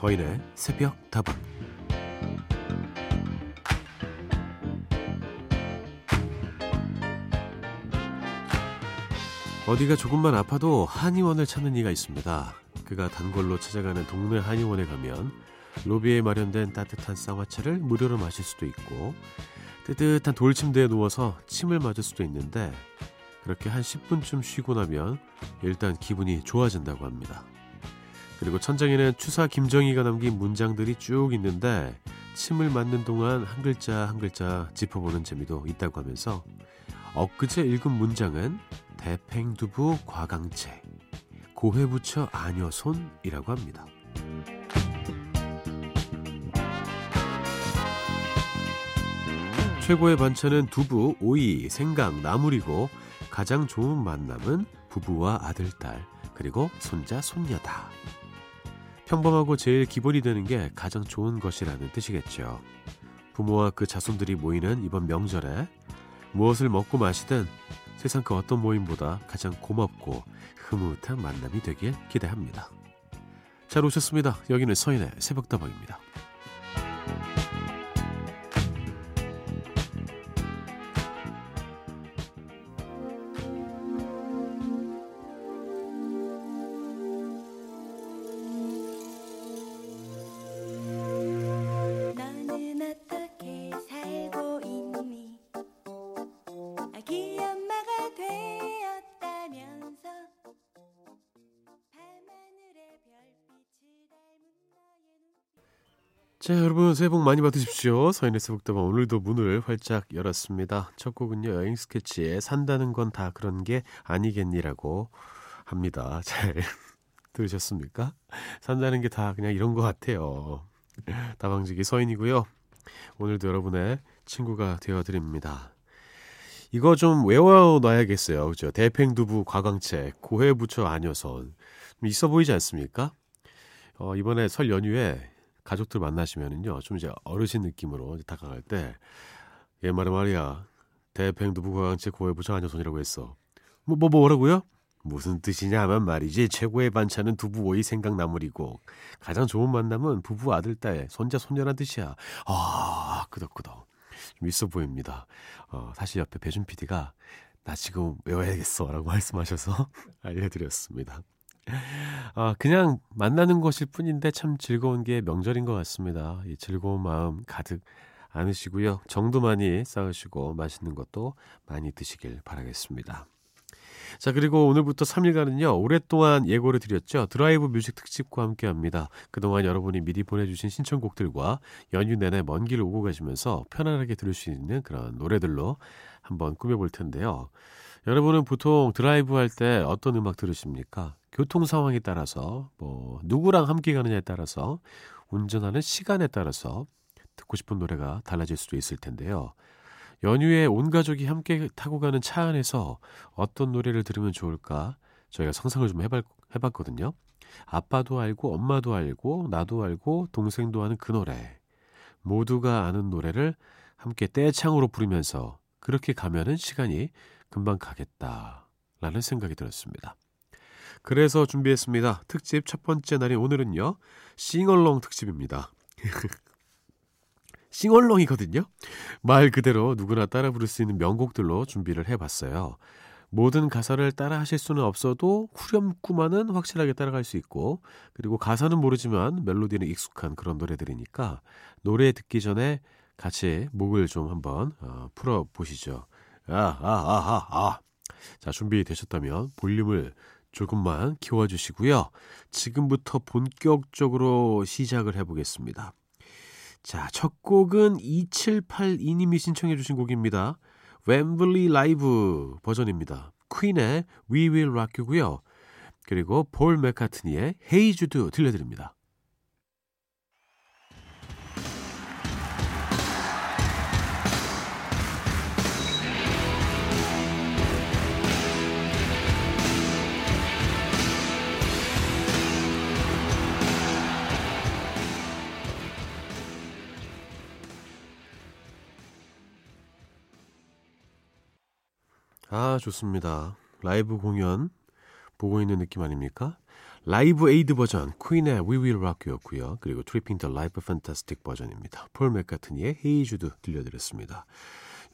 서인의 새벽 다방 어디가 조금만 아파도 한의원을 찾는 이가 있습니다. 그가 단골로 찾아가는 동네 한의원에 가면 로비에 마련된 따뜻한 쌍화차를 무료로 마실 수도 있고 뜨뜻한 돌침대에 누워서 침을 맞을 수도 있는데 그렇게 한 10분쯤 쉬고 나면 일단 기분이 좋아진다고 합니다. 그리고 천장에는 추사 김정희가 남긴 문장들이 쭉 있는데 침을 맞는 동안 한 글자 한 글자 짚어보는 재미도 있다고 하면서 엊그제 읽은 문장은 대팽두부 과강채 고회부처 아녀손이라고 합니다. 최고의 반찬은 두부, 오이, 생강, 나물이고 가장 좋은 만남은 부부와 아들, 딸, 그리고 손자, 손녀다. 평범하고 제일 기본이 되는 게 가장 좋은 것이라는 뜻이겠죠. 부모와 그 자손들이 모이는 이번 명절에 무엇을 먹고 마시든 세상 그 어떤 모임보다 가장 고맙고 흐뭇한 만남이 되길 기대합니다. 잘 오셨습니다. 여기는 서인의 새벽다방입니다. 새해 복 많이 받으십시오. 서인의 새벽다방 오늘도 문을 활짝 열었습니다. 첫 곡은요, 여행 스케치에 산다는 건 다 그런 게 아니겠니라고 합니다. 잘 들으셨습니까? 산다는 게 다 그냥 이런 것 같아요. 다방지기 서인이고요. 오늘도 여러분의 친구가 되어드립니다. 이거 좀 외워놔야겠어요. 그죠? 대팽두부 과광채, 고해부처 아녀선. 좀 있어 보이지 않습니까? 어, 이번에 설 연휴에 가족들 만나시면은요, 좀 이제 어르신 느낌으로 이제 다가갈 때, 얘 말은 말이야, 대팽두부 과광채 고해 부처 아녀선이라고 했어. 뭐, 뭐, 뭐라고요? 무슨 뜻이냐면 말이지. 최고의 반찬은 두부 오이 생강 나물이고 가장 좋은 만남은 부부 아들 딸 손자 손녀란 뜻이야. 아 끄덕끄덕. 좀 있어 보입니다. 어, 사실 옆에 배준 PD가 나 지금 외워야겠어. 라고 말씀하셔서 알려드렸습니다 아, 그냥 만나는 것일 뿐인데 참 즐거운 게 명절인 것 같습니다 이 즐거운 마음 가득 안으시고요 정도 많이 쌓으시고 맛있는 것도 많이 드시길 바라겠습니다 자, 그리고 오늘부터 3일간은요, 오랫동안 예고를 드렸죠. 드라이브 뮤직 특집과 함께 합니다. 그동안 여러분이 미리 보내주신 신청곡들과 연휴 내내 먼 길 오고 가시면서 편안하게 들을 수 있는 그런 노래들로 한번 꾸며볼 텐데요. 여러분은 보통 드라이브 할 때 어떤 음악 들으십니까? 교통 상황에 따라서, 뭐, 누구랑 함께 가느냐에 따라서, 운전하는 시간에 따라서 듣고 싶은 노래가 달라질 수도 있을 텐데요. 연휴에 온 가족이 함께 타고 가는 차 안에서 어떤 노래를 들으면 좋을까 저희가 상상을 좀 해봤, 해봤거든요. 아빠도 알고 엄마도 알고 나도 알고 동생도 아는 그 노래 모두가 아는 노래를 함께 떼창으로 부르면서 그렇게 가면은 시간이 금방 가겠다라는 생각이 들었습니다. 그래서 준비했습니다. 특집 첫 번째 날인 오늘은요. 싱얼롱 특집입니다. 싱얼롱이거든요. 말 그대로 누구나 따라 부를 수 있는 명곡들로 준비를 해봤어요. 모든 가사를 따라 하실 수는 없어도 후렴구만은 확실하게 따라갈 수 있고 그리고 가사는 모르지만 멜로디는 익숙한 그런 노래들이니까 노래 듣기 전에 같이 목을 좀 한번 어, 풀어보시죠. 아, 아, 아, 아, 아. 자, 준비되셨다면 볼륨을 조금만 키워주시고요. 지금부터 본격적으로 시작을 해보겠습니다. 자, 첫 곡은 2782님이 신청해 주신 곡입니다. 웸블리 라이브 버전입니다. 퀸의 We Will Rock You고요. 그리고 폴 맥카트니의 Hey Jude 들려드립니다. 아, 좋습니다. 라이브 공연 보고 있는 느낌 아닙니까? Live Aid 버전 퀸의 We Will Rock You였고요. 그리고 Tripping the Live Fantastic 버전입니다. 폴 맥카트니의 Hey Jude 들려드렸습니다.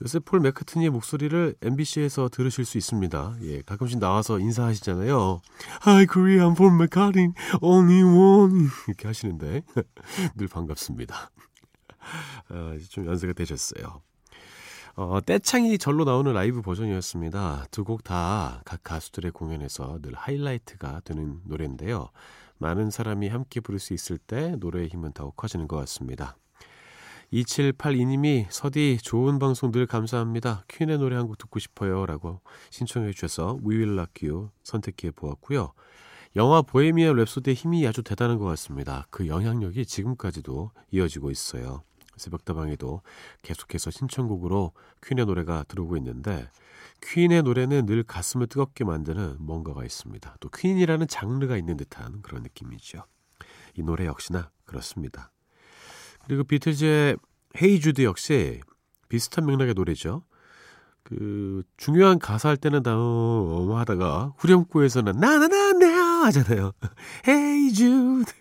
요새 폴 맥카트니의 목소리를 MBC에서 들으실 수 있습니다. 예, 가끔씩 나와서 인사하시잖아요. Hi Korea, I'm Paul McCartney, only one 이렇게 하시는데 늘 반갑습니다. 아, 좀 연세가 되셨어요. 어, 떼창이 절로 나오는 라이브 버전이었습니다. 두 곡 다 각 가수들의 공연에서 늘 하이라이트가 되는 노래인데요. 많은 사람이 함께 부를 수 있을 때 노래의 힘은 더욱 커지는 것 같습니다. 2782님이 서디 좋은 방송 들 감사합니다. 퀸의 노래 한 곡 듣고 싶어요. 라고 신청해 주셔서 We Will Rock You 선택해 보았고요. 영화 보헤미안 랩소디의 힘이 아주 대단한 것 같습니다. 그 영향력이 지금까지도 이어지고 있어요. 새벽다방에도 계속해서 신청곡으로 퀸의 노래가 들어오고 있는데 퀸의 노래는 늘 가슴을 뜨겁게 만드는 뭔가가 있습니다. 또 퀸이라는 장르가 있는 듯한 그런 느낌이죠. 이 노래 역시나 그렇습니다. 그리고 비틀즈의 헤이 주드 역시 비슷한 맥락의 노래죠. 그 중요한 가사 할 때는 다음 하다가 후렴구에서는 나나나나 하잖아요. 헤이 주드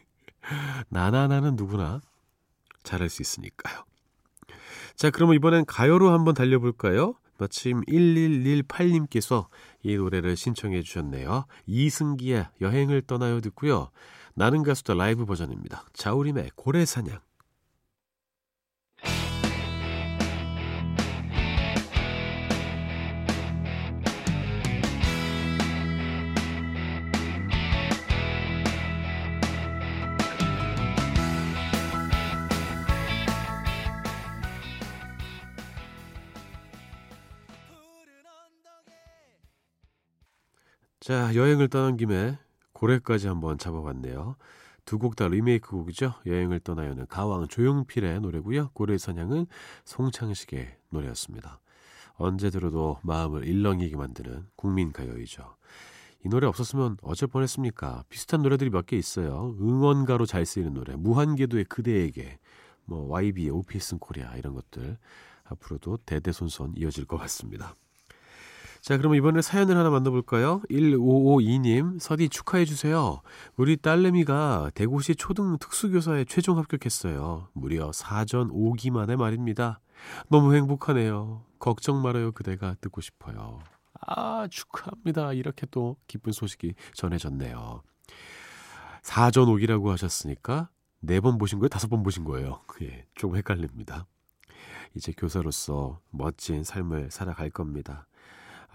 나나나는 누구나 잘할 수 있으니까요. 자, 그러면 이번엔 가요로 한번 달려볼까요? 마침 1118님께서 이 노래를 신청해 주셨네요. 이승기의 여행을 떠나요 듣고요. 나는 가수다 라이브 버전입니다. 자우림의 고래사냥. 자, 여행을 떠난 김에 고래까지 한번 잡아봤네요. 두 곡 다 리메이크 곡이죠. 여행을 떠나요는 가왕 조용필의 노래고요. 고래 사냥은 송창식의 노래였습니다. 언제 들어도 마음을 일렁이게 만드는 국민 가요이죠. 이 노래 없었으면 어쩔 뻔했습니까? 비슷한 노래들이 몇 개 있어요. 응원가로 잘 쓰이는 노래, 무한궤도의 그대에게, 뭐 YB의 오피슨 코리아 이런 것들 앞으로도 대대손손 이어질 것 같습니다. 자, 그럼 이번에 사연을 하나 만나볼까요? 1552님, 서디 축하해주세요. 우리 딸내미가 대구시 초등 특수교사에 최종 합격했어요. 무려 사전 5기 만에 말입니다. 너무 행복하네요. 걱정 말아요. 그대가 듣고 싶어요. 아, 축하합니다. 이렇게 또 기쁜 소식이 전해졌네요. 사전 5기라고 하셨으니까 네 번 보신 거예요? 다섯 번 보신 거예요? 예, 조금 헷갈립니다. 이제 교사로서 멋진 삶을 살아갈 겁니다.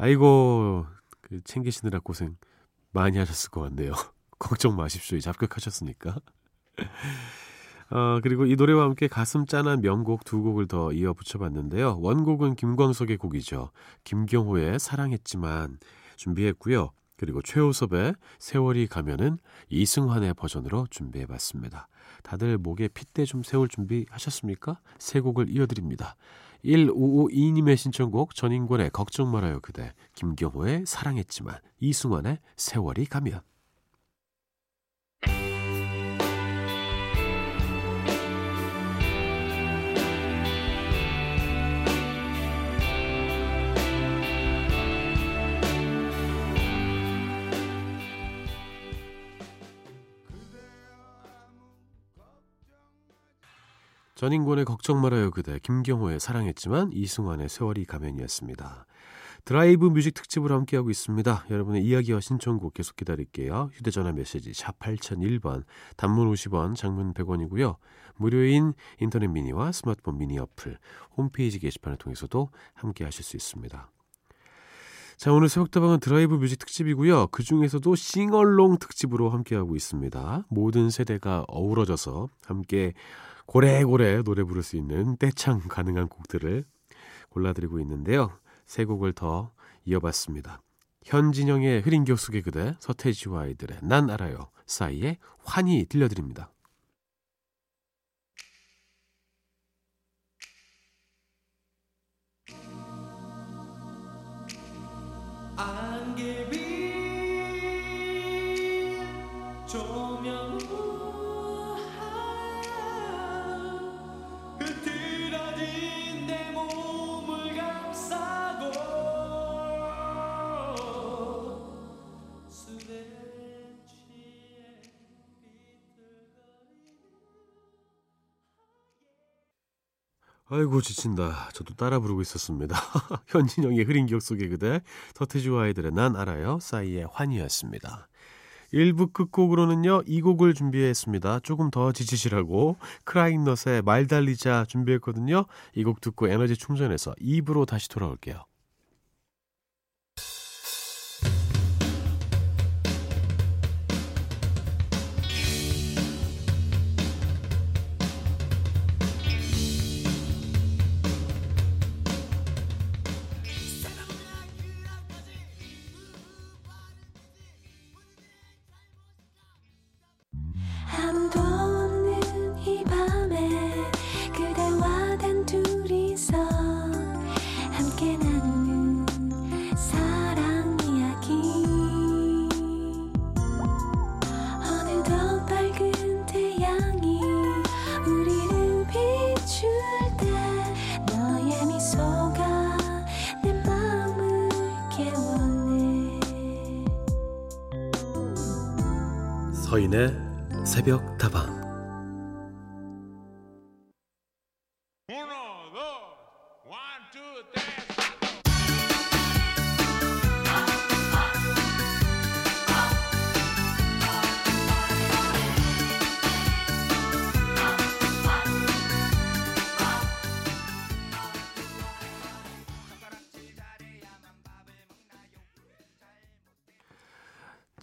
아이고 그 챙기시느라 고생 많이 하셨을 것 같네요. 걱정 마십시오. 이제 합격하셨으니까. 어, 그리고 이 노래와 함께 가슴 짠한 명곡 두 곡을 더 이어 붙여봤는데요. 원곡은 김광석의 곡이죠. 김경호의 사랑했지만 준비했고요. 그리고 최호섭의 세월이 가면은 이승환의 버전으로 준비해봤습니다. 다들 목에 핏대 좀 세울 준비 하셨습니까? 세 곡을 이어드립니다. 1552님의 신청곡 전인권의 걱정 말아요 그대. 김경호의 사랑했지만 이승환의 세월이 가면 전인권의 걱정 말아요 그대, 김경호의 사랑했지만 이승환의 세월이 가면이었습니다. 드라이브 뮤직 특집으로 함께하고 있습니다. 여러분의 이야기와 신청곡 계속 기다릴게요. 휴대전화 메시지 샵 8001번, 단문 50원, 장문 100원이고요. 무료인 인터넷 미니와 스마트폰 미니 어플, 홈페이지 게시판을 통해서도 함께하실 수 있습니다. 자, 오늘 새벽다방은 드라이브 뮤직 특집이고요. 그 중에서도 싱얼롱 특집으로 함께하고 있습니다. 모든 세대가 어우러져서 함께 고래고래 노래 부를 수 있는 떼창 가능한 곡들을 골라드리고 있는데요. 세 곡을 더 이어봤습니다. 현진영의 흐린 교숙의 그대, 서태지와 아이들의 난 알아요 사이에 환희 들려드립니다. 아이고 지친다. 저도 따라 부르고 있었습니다. 현진영의 흐린 기억 속의 그대, 서태지와 아이들의 난 알아요, 싸이의 환희였습니다. 1부 끝곡으로는요, 이 곡을 준비했습니다. 조금 더 지치시라고 크라잉넛의 말 달리자 준비했거든요. 이 곡 듣고 에너지 충전해서 2부로 다시 돌아올게요. 서인의 새벽 다방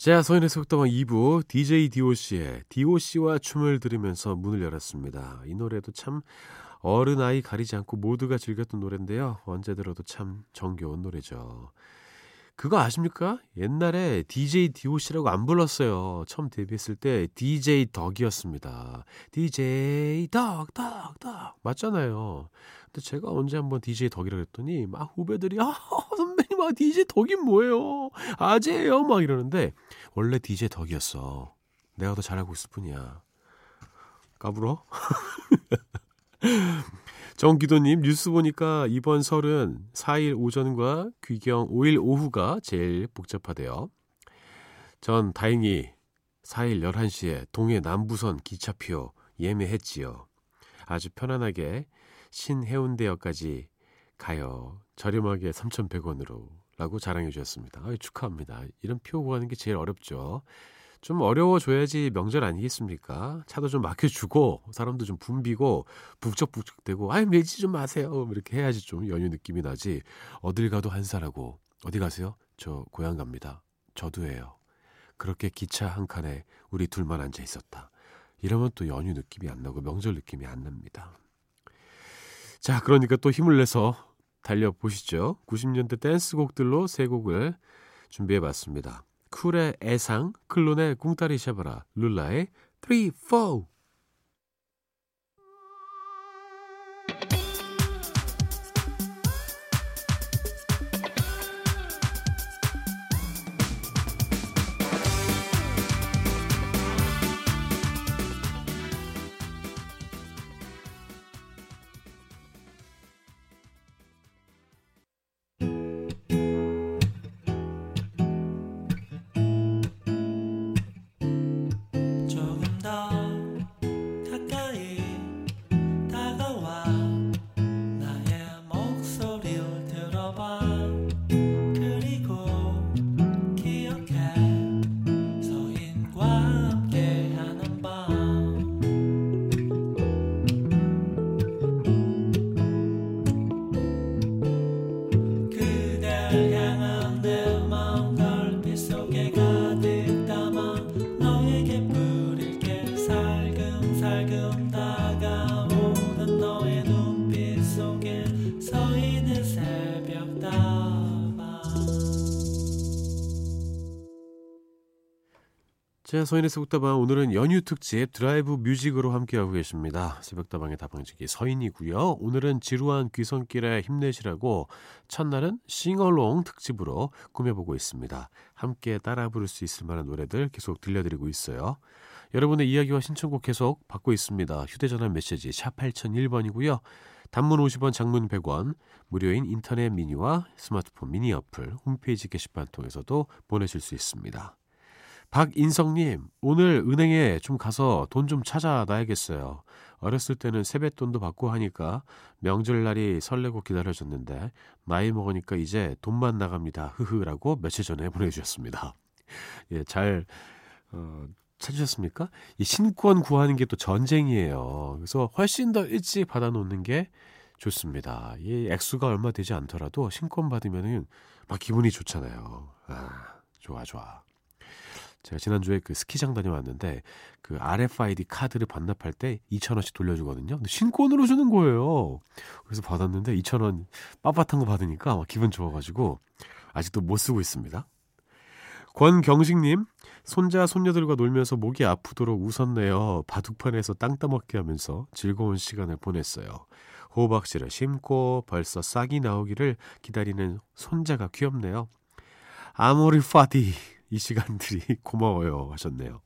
자, 서인의 속다방 2부 DJ DOC의 DOC와 춤을 들으면서 문을 열었습니다. 이 노래도 참 어른 아이 가리지 않고 모두가 즐겼던 노래인데요. 언제 들어도 참 정겨운 노래죠. 그거 아십니까? 옛날에 DJ DOC라고 안 불렀어요. 처음 데뷔했을 때 DJ 덕이었습니다. DJ 덕, 덕, 덕. 맞잖아요. 근데 제가 언제 한번 DJ 덕이라고 했더니 막 후배들이 아, 선배 님, 아, DJ 덕이 뭐예요? 아재예요? 막 이러는데 원래 DJ 덕이었어. 내가 더 잘하고 있을 뿐이야. 까불어? 정기도님 뉴스 보니까 이번 설은 4일 오전과 귀경 5일 오후가 제일 복잡하대요. 전 다행히 4일 11시에 동해 남부선 기차표 예매했지요. 아주 편안하게 신해운대역까지 가요. 저렴하게 3,100원으로 라고 자랑해 주셨습니다. 아유, 축하합니다. 이런 표 구하는 게 제일 어렵죠. 좀 어려워줘야지 명절 아니겠습니까? 차도 좀 막혀주고 사람도 좀 붐비고 북적북적대고 아이 매지 좀 마세요 이렇게 해야지 좀 연휴 느낌이 나지 어딜 가도 한사라고 어디 가세요? 저 고향 갑니다. 저도예요. 그렇게 기차 한 칸에 우리 둘만 앉아 있었다. 이러면 또 연휴 느낌이 안 나고 명절 느낌이 안 납니다. 자, 그러니까 또 힘을 내서 달려보시죠. 90년대 댄스곡들로 세 곡을 준비해봤습니다. 쿨의 애상, 클론의 궁따리 샤바라, 룰라의 3, 4. 살금살금 다가오는 너의 눈빛 속에 서 있는 새벽 다방 자, 서인의 새벽다방 오늘은 연휴 특집 드라이브 뮤직으로 함께하고 계십니다. 새벽다방의 다방지기 서인이고요. 오늘은 지루한 귀성길에 힘내시라고 첫날은 싱얼롱 특집으로 꾸며보고 있습니다. 함께 따라 부를 수 있을 만한 노래들 계속 들려드리고 있어요. 여러분의 이야기와 신청곡 계속 받고 있습니다. 휴대전화 메시지 샵 8001번이고요. 단문 50원, 장문 100원, 무료인 인터넷 미니와 스마트폰 미니 어플, 홈페이지 게시판 통해서도 보내실 수 있습니다. 박인성님, 오늘 은행에 좀 가서 돈 좀 찾아놔야겠어요. 어렸을 때는 세뱃돈도 받고 하니까 명절날이 설레고 기다려졌는데 나이 먹으니까 이제 돈만 나갑니다. 흐흐라고 며칠 전에 보내주셨습니다. 예, 잘 어, 찾으셨습니까? 이 신권 구하는 게 또 전쟁이에요. 그래서 훨씬 더 일찍 받아놓는 게 좋습니다. 이 액수가 얼마 되지 않더라도 신권 받으면은 막 기분이 좋잖아요. 아, 좋아, 좋아. 제가 지난주에 그 스키장 다녀왔는데 그 RFID 카드를 반납할 때 2,000원씩 돌려주거든요. 근데 신권으로 주는 거예요. 그래서 받았는데 2,000원 빳빳한 거 받으니까 막 기분 좋아가지고 아직도 못 쓰고 있습니다. 권경식님, 손자, 손녀들과 놀면서 목이 아프도록 웃었네요. 바둑판에서 땅 따먹기 하면서 즐거운 시간을 보냈어요. 호박씨를 심고 벌써 싹이 나오기를 기다리는 손자가 귀엽네요. 아모리 파디, 이 시간들이 고마워요. 하셨네요.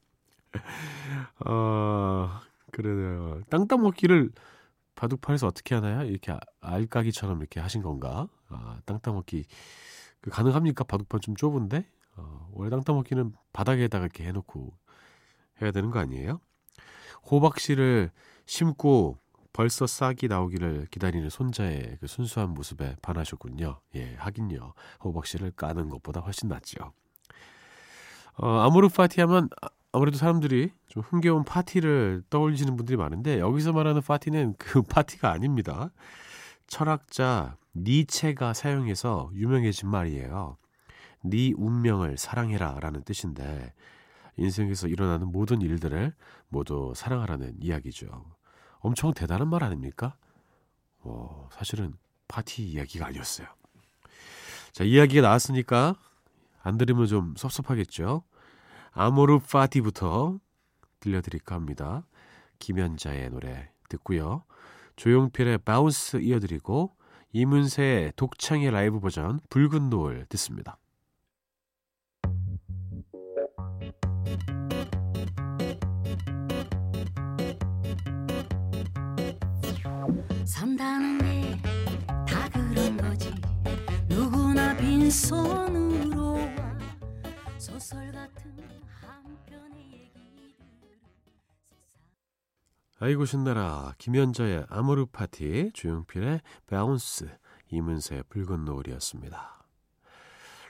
어, 그러네요. 땅 따먹기를 바둑판에서 어떻게 하나요? 이렇게 알까기처럼 이렇게 하신 건가? 아, 땅 따먹기. 그 가능합니까? 바둑판 좀 좁은데? 어, 땅 따먹기는 바닥에다가 이렇게 해놓고 해야 되는 거 아니에요? 호박씨를 심고 벌써 싹이 나오기를 기다리는 손자의 그 순수한 모습에 반하셨군요. 예, 하긴요. 호박씨를 까는 것보다 훨씬 낫죠. 어, 아모르 파티 하면 아- 아무래도 사람들이 좀 흥겨운 파티를 떠올리시는 분들이 많은데 여기서 말하는 파티는 그 파티가 아닙니다. 철학자 니체가 사용해서 유명해진 말이에요. 네 운명을 사랑해라 라는 뜻인데 인생에서 일어나는 모든 일들을 모두 사랑하라는 이야기죠. 엄청 대단한 말 아닙니까? 어, 사실은 파티 이야기가 아니었어요. 자, 이야기가 나왔으니까 안 들으면 좀 섭섭하겠죠. 아모르 파티부터 들려드릴까 합니다. 김연자의 노래 듣고요. 조용필의 Bounce 이어드리고 이문세의 독창회 라이브 버전 붉은 노을 듣습니다. 산다는 게 다 그런 거지 누구나 빈손으로 와 소설 같은 한 편의 얘기를 아이고 신나라 김연자의 아모르 파티 조용필의 Bounce 이문세의 붉은 노을이었습니다.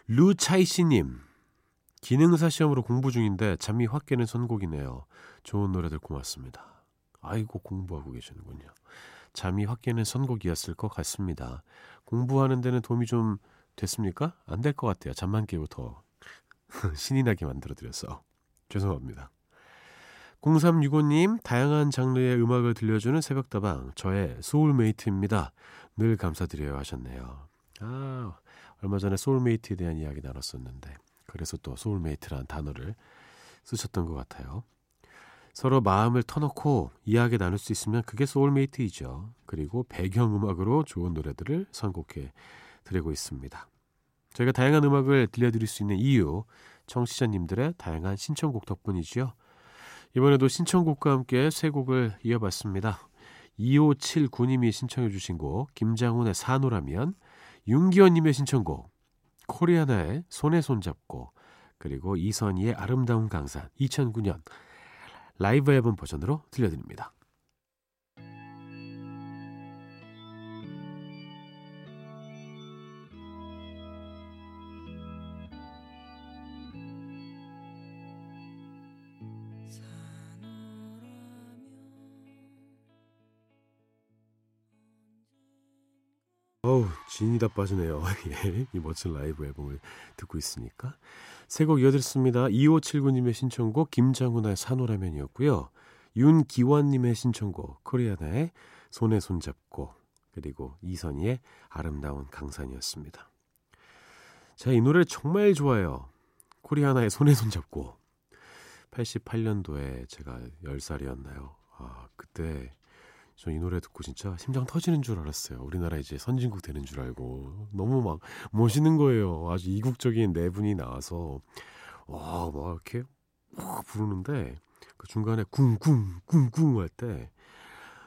루차이씨님 기능사 시험으로 공부 중인데 잠이 확 깨는 선곡이네요. 좋은 노래들 고맙습니다. 아이고 공부하고 계시는군요. 잠이 확 깨는 선곡이었을 것 같습니다. 공부하는 데는 도움이 좀 됐습니까? 안 될 것 같아요. 잠만 깨고 더 신이 나게 만들어드려서 죄송합니다. 0365님, 다양한 장르의 음악을 들려주는 새벽다방, 저의 soulmate입니다. 늘 감사드려요 하셨네요. 아, 얼마 전에 soulmate에 대한 이야기 나눴었는데, 그래서 또 soulmate라는 단어를 쓰셨던 것 같아요. 서로 마음을 터놓고 이야기 나눌 수 있으면 그게 soulmate이죠. 그리고 배경음악으로 좋은 노래들을 선곡해 드리고 있습니다. 저희가 다양한 음악을 들려드릴 수 있는 이유, 청취자님들의 다양한 신청곡 덕분이지요. 이번에도 신청곡과 함께 세 곡을 이어봤습니다. 2579님이 신청해 주신 곡 김장훈의 산호라면 윤기원님의 신청곡 코리아나의 손에 손잡고 그리고 이선희의 아름다운 강산 2009년 라이브 앨범 버전으로 들려드립니다. 어우, 진이 다 빠지네요. 예, 이 멋진 라이브 앨범을 듣고 있으니까. 세 곡 이어드렸습니다. 2579님의 신청곡 김장훈의 산호라면이었고요. 윤기원님의 신청곡 코리아나의 손에 손잡고 그리고 이선희의 아름다운 강산이었습니다. 제가 이 노래 정말 좋아해요. 코리아나의 손에 손잡고 88년도에 제가 10살이었나요? 아, 그때 저 이 노래 듣고 진짜 심장 터지는 줄 알았어요. 우리나라 이제 선진국 되는 줄 알고 너무 막 멋있는 거예요. 아주 이국적인 네 분이 나와서 와 막 이렇게 막 부르는데 그 중간에 쿵쿵 쿵쿵 할 때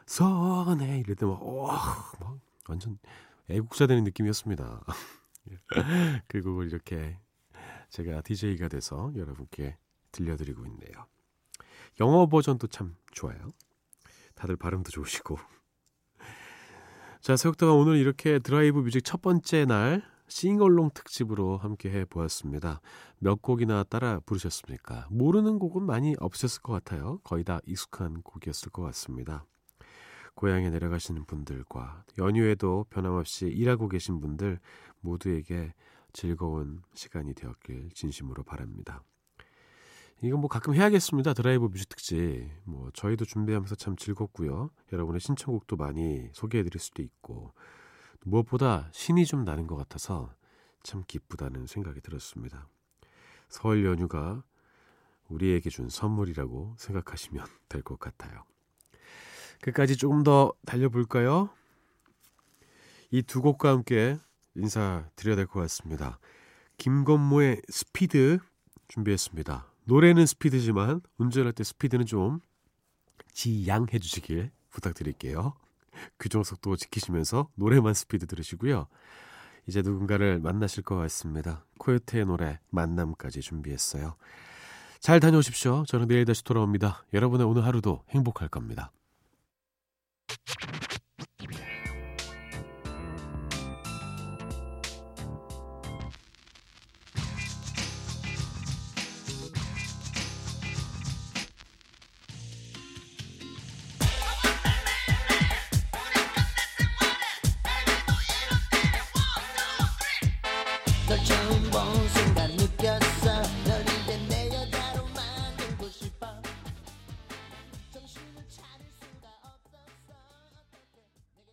선해 이럴 때막와막 완전 애국자 되는 느낌이었습니다. 그 곡을 이렇게 제가 DJ가 돼서 여러분께 들려드리고 있네요. 영어 버전도 참 좋아요. 다들 발음도 좋으시고. 자, 새벽다방 오늘 이렇게 드라이브 뮤직 첫 번째 날 싱얼롱 특집으로 함께 해 보았습니다. 몇 곡이나 따라 부르셨습니까? 모르는 곡은 많이 없으셨을 것 같아요. 거의 다 익숙한 곡이었을 것 같습니다. 고향에 내려가시는 분들과 연휴에도 변함없이 일하고 계신 분들 모두에게 즐거운 시간이 되었길 진심으로 바랍니다. 이건 뭐 가끔 해야겠습니다. 드라이브 뮤직 특집. 뭐 저희도 준비하면서 참 즐겁고요. 여러분의 신청곡도 많이 소개해드릴 수도 있고 무엇보다 신이 좀 나는 것 같아서 참 기쁘다는 생각이 들었습니다. 설 연휴가 우리에게 준 선물이라고 생각하시면 될 것 같아요. 끝까지 조금 더 달려볼까요? 이 두 곡과 함께 인사드려야 될 것 같습니다. 김건모의 스피드 준비했습니다. 노래는 스피드지만 운전할 때 스피드는 좀 지양해 주시길 부탁드릴게요. 규정 속도 지키시면서 노래만 스피드 들으시고요. 이제 누군가를 만나실 것 같습니다. 코요테의 노래 만남까지 준비했어요. 잘 다녀오십시오. 저는 내일 다시 돌아옵니다. 여러분의 오늘 하루도 행복할 겁니다.